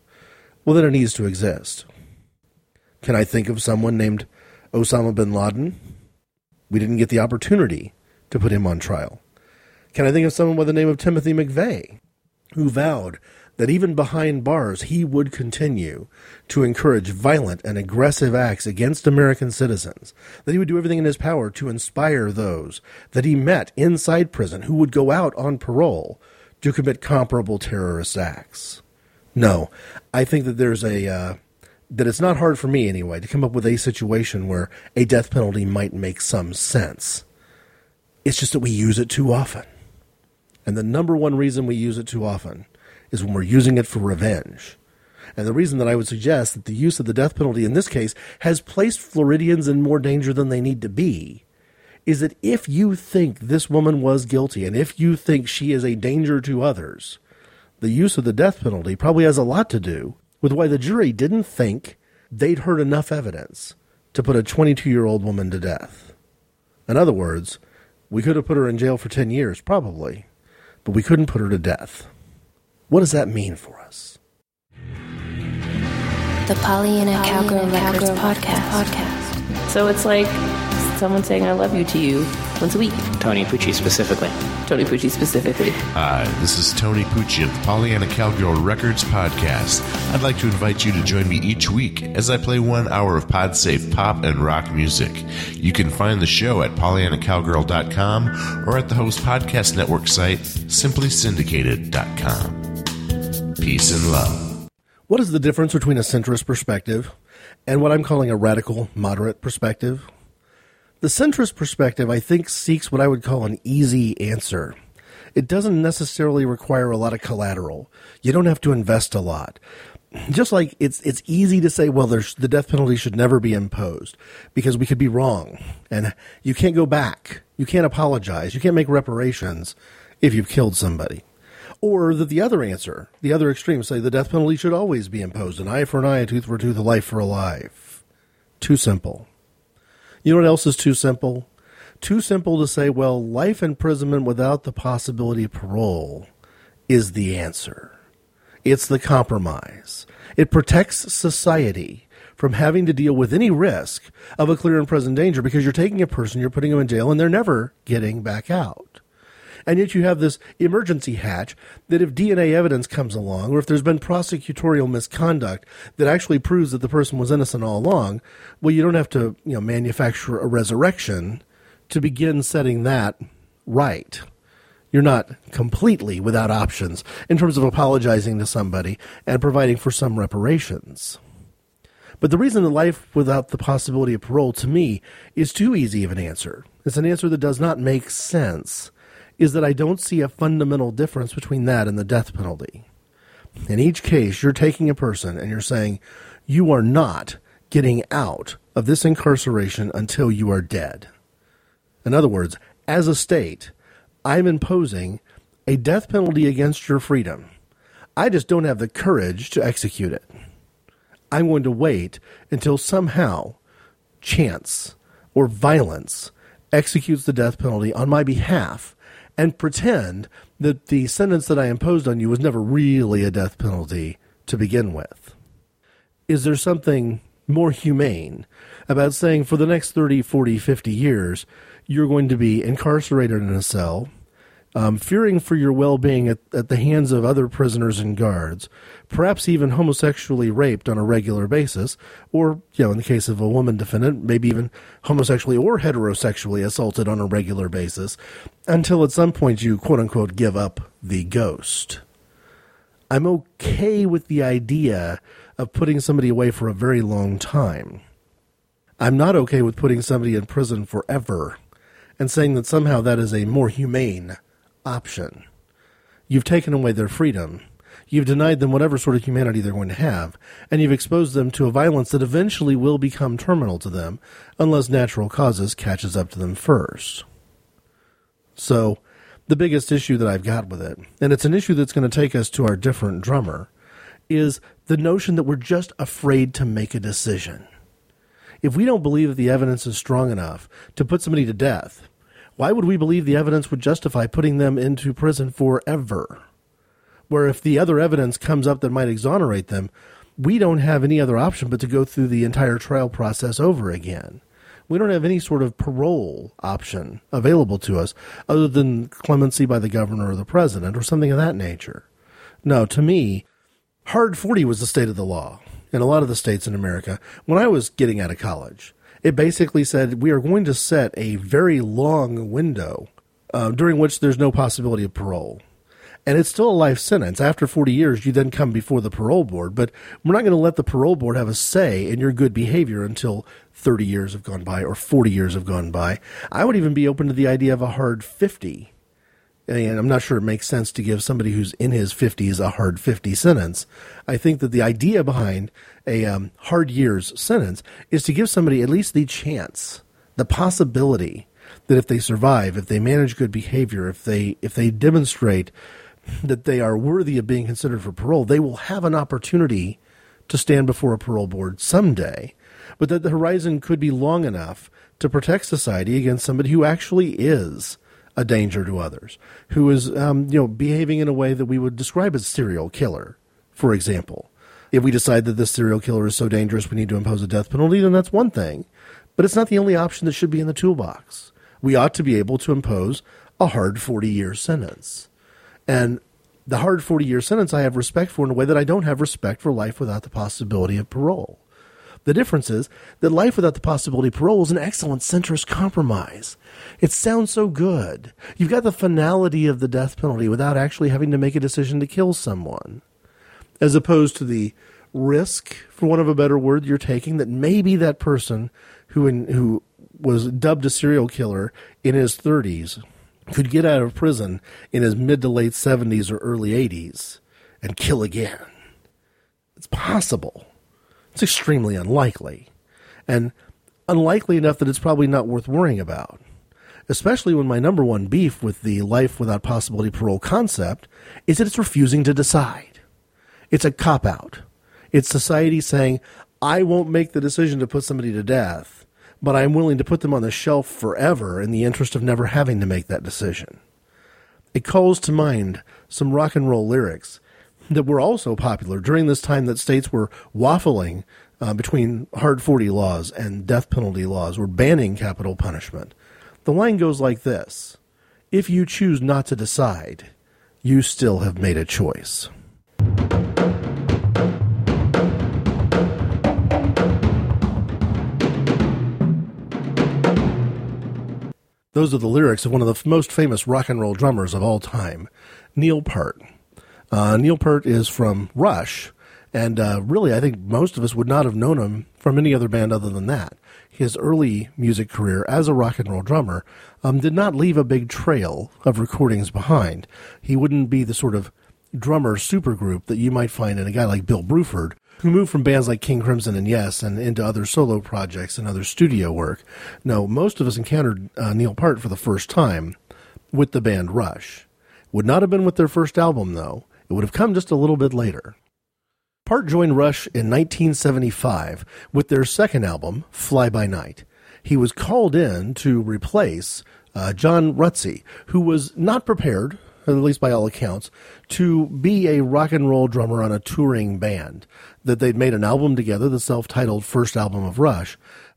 well, then it needs to exist. Can I think of someone named Osama bin Laden? We didn't get the opportunity to put him on trial? Can I think of someone by the name of Timothy McVeigh, who vowed that even behind bars he would continue to encourage violent and aggressive acts against American citizens, that he would do everything in his power to inspire those that he met inside prison who would go out on parole to commit comparable terrorist acts? No, I think that there's a uh, that it's not hard for me anyway to come up with a situation where a death penalty might make some sense. It's just that we use it too often. And the number one reason we use it too often is when we're using it for revenge. And the reason that I would suggest that the use of the death penalty in this case has placed Floridians in more danger than they need to be is that if you think this woman was guilty and if you think she is a danger to others, the use of the death penalty probably has a lot to do with why the jury didn't think they'd heard enough evidence to put a 22 year old woman to death. In other words, we could have put her in jail for 10 years, probably, but we couldn't put her to death. What does that mean for us? The Pollyanna Cowgirl Records podcast. podcast. So it's like someone saying I love you to you once a week. Tony Pucci specifically. Tony Pucci specifically. Hi, this is Tony Pucci of the Pollyanna Cowgirl Records podcast. I'd like to invite you to join me each week as I play one hour of pod-safe pop and rock music. You can find the show at PollyannaCowgirl.com or at the Host Podcast Network site, SimplySyndicated.com. Peace and love. What is the difference between a centrist perspective and what I'm calling a radical moderate perspective? The centrist perspective, I think, seeks what I would call an easy answer. It doesn't necessarily require a lot of collateral. You don't have to invest a lot. Just like it's it's easy to say, well, there's the death penalty should never be imposed because we could be wrong, and you can't go back, you can't apologize, you can't make reparations if you've killed somebody. Or that the other answer, the other extreme, say the death penalty should always be imposed, an eye for an eye, a tooth for a tooth, a life for a life. Too simple. You know what else is too simple? Too simple to say, well, life imprisonment without the possibility of parole is the answer. It's the compromise. It protects society from having to deal with any risk of a clear and present danger because you're taking a person, you're putting them in jail, and they're never getting back out. And yet you have this emergency hatch that if DNA evidence comes along, or if there's been prosecutorial misconduct that actually proves that the person was innocent all along, well, you don't have to, you know, manufacture a resurrection to begin setting that right. You're not completely without options in terms of apologizing to somebody and providing for some reparations. But the reason that life without the possibility of parole to me is too easy of an answer. It's an answer that does not make sense is that I don't see a fundamental difference between that and the death penalty. In each case, you're taking a person and you're saying, you are not getting out of this incarceration until you are dead. In other words, as a state, I'm imposing a death penalty against your freedom. I just don't have the courage to execute it. I'm going to wait until somehow chance or violence executes the death penalty on my behalf and pretend that the sentence that I imposed on you was never really a death penalty to begin with? Is there something more humane about saying for the next 30, 40, 50 years, you're going to be incarcerated in a cell um, fearing for your well being at, at the hands of other prisoners and guards, perhaps even homosexually raped on a regular basis, or, you know, in the case of a woman defendant, maybe even homosexually or heterosexually assaulted on a regular basis, until at some point you quote unquote give up the ghost. I'm okay with the idea of putting somebody away for a very long time. I'm not okay with putting somebody in prison forever and saying that somehow that is a more humane option. You've taken away their freedom. You've denied them whatever sort of humanity they're going to have, and you've exposed them to a violence that eventually will become terminal to them unless natural causes catches up to them first. So, the biggest issue that I've got with it, and it's an issue that's going to take us to our different drummer, is the notion that we're just afraid to make a decision. If we don't believe that the evidence is strong enough to put somebody to death, why would we believe the evidence would justify putting them into prison forever? Where if the other evidence comes up that might exonerate them, we don't have any other option but to go through the entire trial process over again. We don't have any sort of parole option available to us other than clemency by the governor or the president or something of that nature. No, to me, hard 40 was the state of the law in a lot of the states in America when I was getting out of college it basically said we are going to set a very long window uh, during which there's no possibility of parole. And it's still a life sentence. After 40 years, you then come before the parole board, but we're not going to let the parole board have a say in your good behavior until 30 years have gone by or 40 years have gone by. I would even be open to the idea of a hard 50 and I'm not sure it makes sense to give somebody who's in his 50s a hard 50 sentence. I think that the idea behind a um, hard years sentence is to give somebody at least the chance, the possibility that if they survive, if they manage good behavior, if they if they demonstrate that they are worthy of being considered for parole, they will have an opportunity to stand before a parole board someday. But that the horizon could be long enough to protect society against somebody who actually is a danger to others, who is um, you know behaving in a way that we would describe as serial killer, for example. If we decide that this serial killer is so dangerous we need to impose a death penalty, then that's one thing. But it's not the only option that should be in the toolbox. We ought to be able to impose a hard 40 year sentence. And the hard 40 year sentence I have respect for in a way that I don't have respect for life without the possibility of parole. The difference is that life without the possibility of parole is an excellent centrist compromise. It sounds so good. You've got the finality of the death penalty without actually having to make a decision to kill someone, as opposed to the risk, for want of a better word, you're taking that maybe that person who in, who was dubbed a serial killer in his 30s could get out of prison in his mid to late 70s or early 80s and kill again. It's possible. It's extremely unlikely. And unlikely enough that it's probably not worth worrying about. Especially when my number one beef with the life without possibility parole concept is that it's refusing to decide. It's a cop out. It's society saying, I won't make the decision to put somebody to death, but I'm willing to put them on the shelf forever in the interest of never having to make that decision. It calls to mind some rock and roll lyrics that were also popular during this time that states were waffling uh, between hard 40 laws and death penalty laws, were banning capital punishment. The line goes like this If you choose not to decide, you still have made a choice. Those are the lyrics of one of the most famous rock and roll drummers of all time, Neil Peart. Uh, Neil Peart is from Rush, and uh, really, I think most of us would not have known him from any other band other than that. His early music career as a rock and roll drummer um, did not leave a big trail of recordings behind. He wouldn't be the sort of drummer supergroup that you might find in a guy like Bill Bruford, who moved from bands like King Crimson and Yes and into other solo projects and other studio work. No, most of us encountered uh, Neil Peart for the first time with the band Rush. Would not have been with their first album, though. It would have come just a little bit later. Peart joined Rush in 1975 with their second album, Fly By Night. He was called in to replace uh, John Rutsey, who was not prepared, at least by all accounts, to be a rock and roll drummer on a touring band. That they'd made an album together, the self titled first album of Rush,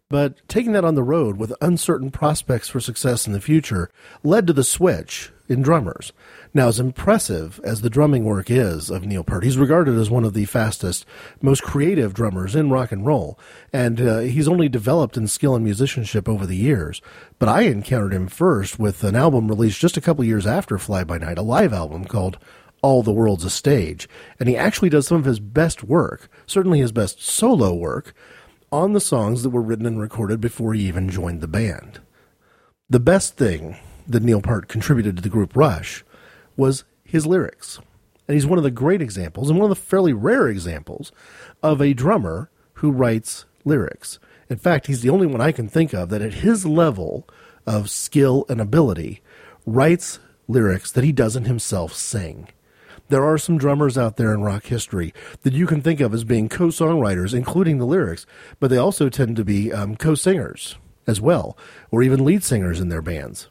but taking that on the road with uncertain prospects for success in the future led to the switch in drummers. Now, as impressive as the drumming work is of Neil Peart, he's regarded as one of the fastest, most creative drummers in rock and roll, and uh, he's only developed in skill and musicianship over the years. But I encountered him first with an album released just a couple years after Fly By Night, a live album called All the World's a Stage, and he actually does some of his best work, certainly his best solo work, on the songs that were written and recorded before he even joined the band. The best thing that Neil Peart contributed to the group Rush was his lyrics. And he's one of the great examples, and one of the fairly rare examples, of a drummer who writes lyrics. In fact, he's the only one I can think of that at his level of skill and ability writes lyrics that he doesn't himself sing. There are some drummers out there in rock history that you can think of as being co songwriters, including the lyrics, but they also tend to be um, co singers as well, or even lead singers in their bands.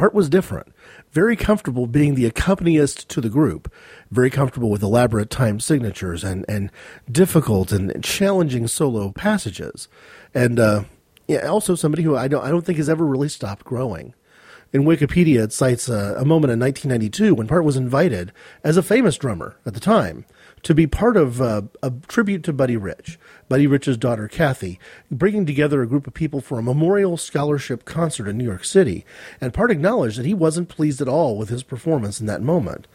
Peart was different. Very comfortable being the accompanist to the group. Very comfortable with elaborate time signatures and, and difficult and challenging solo passages. And uh, yeah, also somebody who I don't, I don't think has ever really stopped growing. In Wikipedia, it cites a, a moment in 1992 when Peart was invited, as a famous drummer at the time, to be part of uh, a tribute to Buddy Rich, Buddy Rich's daughter Kathy, bringing together a group of people for a memorial scholarship concert in New York City. And Peart acknowledged that he wasn't pleased at all with his performance in that moment.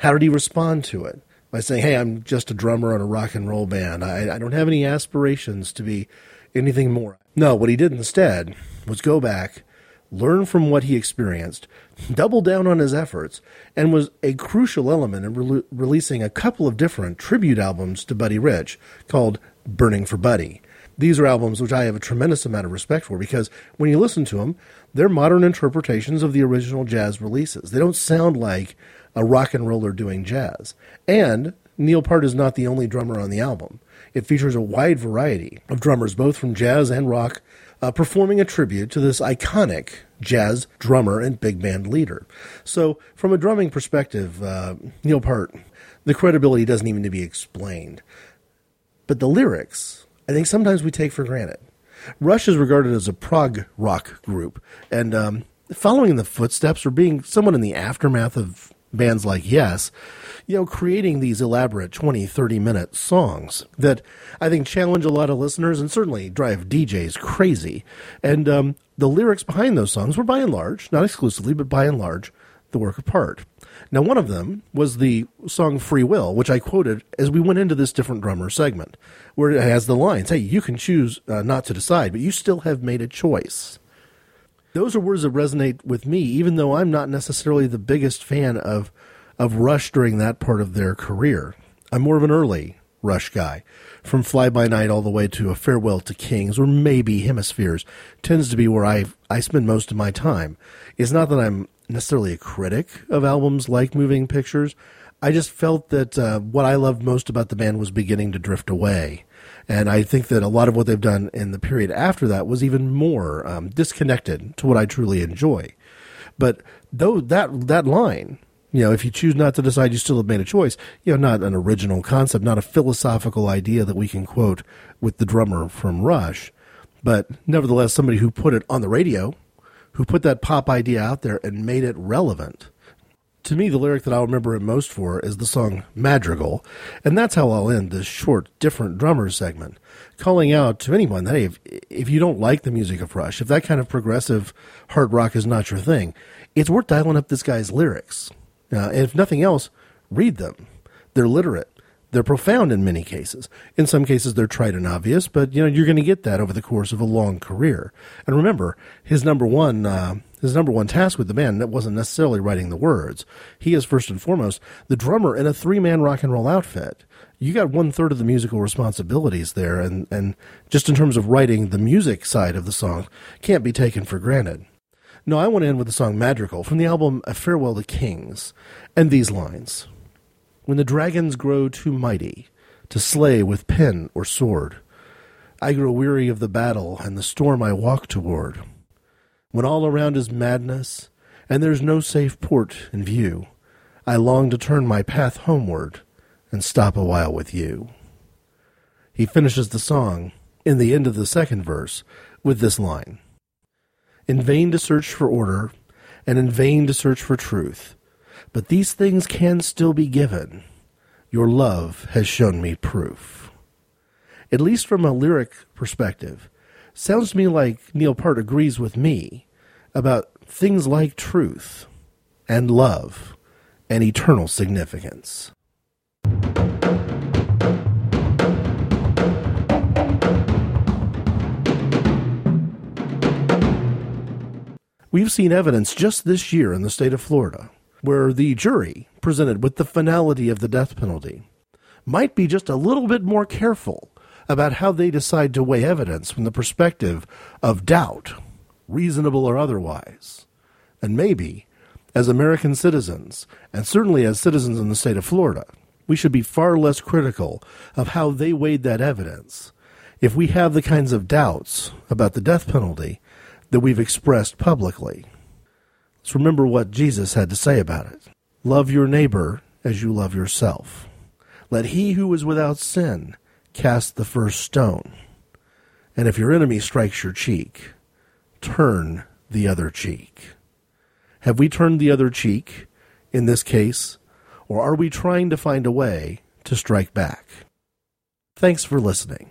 How did he respond to it? By saying, "Hey, I'm just a drummer on a rock and roll band. I, I don't have any aspirations to be anything more." No, what he did instead was go back learn from what he experienced, double down on his efforts, and was a crucial element in re- releasing a couple of different tribute albums to Buddy Rich called Burning for Buddy. these are albums which I have a tremendous amount of respect for because when you listen to them, they're modern interpretations of the original jazz releases. They don't sound like a rock and roller doing jazz. And Neil Peart is not the only drummer on the album. It features a wide variety of drummers, both from jazz and rock, uh, performing a tribute to this iconic jazz drummer and big band leader. So, from a drumming perspective, uh, Neil Peart, the credibility doesn't even need to be explained. But the lyrics, I think sometimes we take for granted. Rush is regarded as a prog rock group, and um, following in the footsteps or being somewhat in the aftermath of bands like Yes, you know, creating these elaborate 20, 30 minute songs that I think challenge a lot of listeners and certainly drive DJs crazy. And um, the lyrics behind those songs were by and large, not exclusively, but by and large, the work of Peart. Now, one of them was the song Free Will, which I quoted as we went into this different drummer segment, where it has the lines Hey, you can choose uh, not to decide, but you still have made a choice. Those are words that resonate with me, even though I'm not necessarily the biggest fan of, of Rush during that part of their career. I'm more of an early Rush guy. From Fly By Night all the way to A Farewell to Kings, or maybe Hemispheres, tends to be where I, I spend most of my time. It's not that I'm necessarily a critic of albums like Moving Pictures. I just felt that uh, what I loved most about the band was beginning to drift away. And I think that a lot of what they've done in the period after that was even more um, disconnected to what I truly enjoy. But though that that line, you know, if you choose not to decide, you still have made a choice. You know, not an original concept, not a philosophical idea that we can quote with the drummer from Rush, but nevertheless, somebody who put it on the radio who put that pop idea out there and made it relevant. To me, the lyric that I'll remember it most for is the song Madrigal, and that's how I'll end this short, different drummers segment, calling out to anyone that, hey, if, if you don't like the music of Rush, if that kind of progressive hard rock is not your thing, it's worth dialing up this guy's lyrics. Uh, and if nothing else, read them. They're literate. They're profound in many cases. In some cases, they're trite and obvious, but you know you're going to get that over the course of a long career. And remember, his number one uh, his number one task with the band that wasn't necessarily writing the words. He is first and foremost the drummer in a three man rock and roll outfit. You got one third of the musical responsibilities there, and and just in terms of writing the music side of the song, can't be taken for granted. No, I want to end with the song Madrigal from the album A Farewell to Kings, and these lines when the dragons grow too mighty to slay with pen or sword. I grow weary of the battle and the storm I walk toward. When all around is madness and there's no safe port in view, I long to turn my path homeward and stop a while with you. He finishes the song in the end of the second verse with this line In vain to search for order, and in vain to search for truth. But these things can still be given. Your love has shown me proof. At least from a lyric perspective, sounds to me like Neil Peart agrees with me about things like truth and love and eternal significance. We've seen evidence just this year in the state of Florida where the jury, presented with the finality of the death penalty, might be just a little bit more careful about how they decide to weigh evidence from the perspective of doubt, reasonable or otherwise. And maybe, as American citizens, and certainly as citizens in the state of Florida, we should be far less critical of how they weighed that evidence if we have the kinds of doubts about the death penalty that we've expressed publicly. Let's remember what Jesus had to say about it. Love your neighbor as you love yourself. Let he who is without sin cast the first stone. And if your enemy strikes your cheek, turn the other cheek. Have we turned the other cheek in this case, or are we trying to find a way to strike back? Thanks for listening.